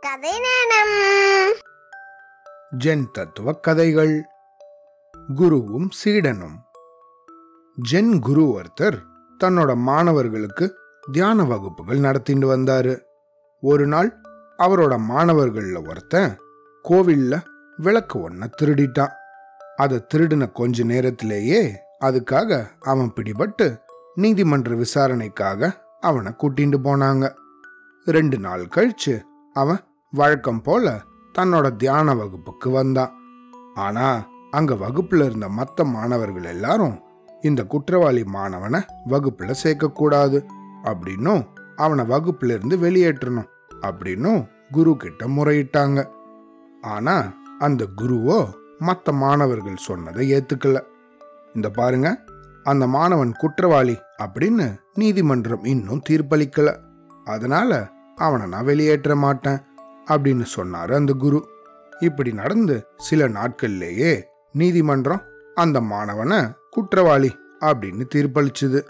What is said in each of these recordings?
கதை நேரம் ஜென் தத்துவ கதைகள். குருவும் சீடனும். ஜென் குரு ஒருத்தர் தன்னோட மாணவர்களுக்கு தியான வகுப்புகள் நடத்திட்டு வந்தாரு. ஒரு நாள் அவரோட மாணவர்கள்ல ஒருத்தன் கோவில்ல விளக்கு ஒன்ன திருடிட்டான் அதை திருடின கொஞ்ச நேரத்திலேயே அதுக்காக அவன் பிடிபட்டு நீதிமன்ற விசாரணைக்காக அவனை கூட்டிட்டு போனாங்க. ரெண்டு நாள் கழிச்சு அவன் வழக்கம் போல தன்னோட தியான வகுப்புக்கு வந்தான் ஆனா அங்க வகுப்புல இருந்த மத்த மாணவர்கள் எல்லாரும் இந்த குற்றவாளி மாணவனை வகுப்புல சேர்க்கக்கூடாது அப்படின்னும் அவனை வகுப்புல இருந்து வெளியேற்றணும் அப்படின்னும் குரு கிட்ட முறையிட்டாங்க. ஆனா அந்த குருவோ மத்த மாணவர்கள் சொன்னதை ஏத்துக்கல. இந்த பாருங்க அந்த மாணவன் குற்றவாளி அப்படின்னு நீதிமன்றம் இன்னும் தீர்ப்பளிக்கல. அதனால அவனை நான் வெளியேற்ற மாட்டேன். அப்படின்னு சொன்னார் அந்த குரு. இப்படி நடந்து சில நாட்கள்லேயே நீதிமன்றம் அந்த மாணவனை குற்றவாளி அப்படின்னு தீர்ப்பளிச்சுது.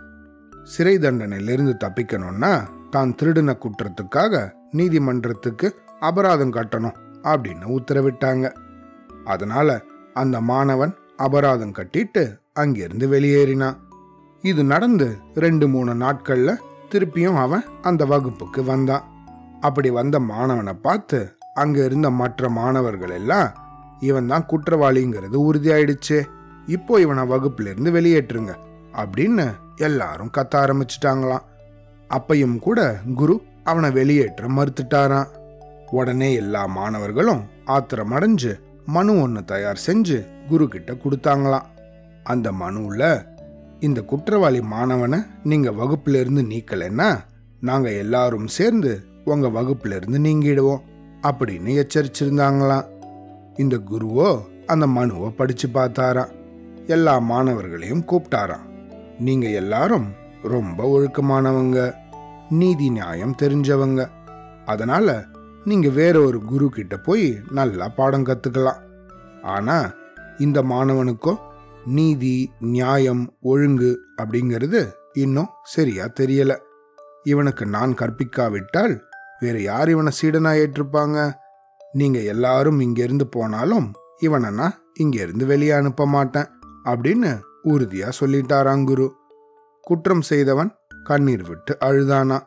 சிறை தண்டனையிலிருந்து தப்பிக்கணும்னா தான் திருடின குற்றத்துக்காக நீதிமன்றத்துக்கு அபராதம் கட்டணும் அப்படின்னு உத்தரவிட்டாங்க. அதனால அந்த மாணவன் அபராதம் கட்டிட்டு அங்கிருந்து வெளியேறினான். இது நடந்து ரெண்டு மூணு நாட்கள்ல திருப்பியும் அவன் அந்த வகுப்புக்கு வந்தான். அப்படி வந்த மாணவனை பார்த்து அங்க இருந்த மற்ற மாணவர்கள் எல்லாம் இவன் தான் குற்றவாளிங்கிறது உறுதியாயிடுச்சு. இப்போ இவனை வகுப்புல இருந்து வெளியேற்றுங்க அப்படின்னு எல்லாரும் கத்த ஆரம்பிச்சிட்டாங்களாம். அப்பையும் கூட குரு அவனை வெளியேற்ற மறுத்துட்டாராம். உடனே எல்லா மாணவர்களும் ஆத்திரம் அடைஞ்சு மனு ஒன்று தயார் செஞ்சு குரு கிட்ட கொடுத்தாங்களாம். அந்த மனுவில் இந்த குற்றவாளி மாணவனை நீங்க வகுப்புல இருந்து நீக்கலைன்னா நாங்க எல்லாரும் சேர்ந்து உங்க வகுப்புல இருந்து நீங்கிடுவோம் அப்படின்னு எச்சரிச்சிருந்தாங்களாம். இந்த குருவோ அந்த மனுவை படிச்சு பார்த்தாராம். எல்லா மாணவர்களையும் கூப்பிட்டாராம். நீங்க எல்லாரும் ரொம்ப ஒழுக்கமானவங்க நீதி நியாயம் தெரிஞ்சவங்க. அதனால நீங்க வேற ஒரு குரு கிட்ட போய் நல்லா பாடம் கத்துக்கலாம். ஆனா இந்த மாணவனுக்கோ நீதி நியாயம் ஒழுங்கு அப்படிங்கிறது இன்னும் சரியா தெரியல. இவனுக்கு நான் கற்பிக்காவிட்டால் வேற யார் இவனை சீடனா ஏற்றிருப்பாங்க? நீங்க எல்லாரும் இங்கேருந்து போனாலும் இவனை நான் இங்கேருந்து வெளியே அனுப்ப மாட்டேன் அப்படின்னு உறுதியா சொல்லிட்டாராம் குரு. குற்றம் செய்தவன் கண்ணீர் விட்டு அழுதானா?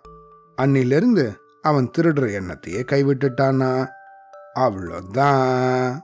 அன்னிலிருந்து அவன் திருடுற எண்ணத்தையே கைவிட்டுட்டானா? அவ்வளோதான்.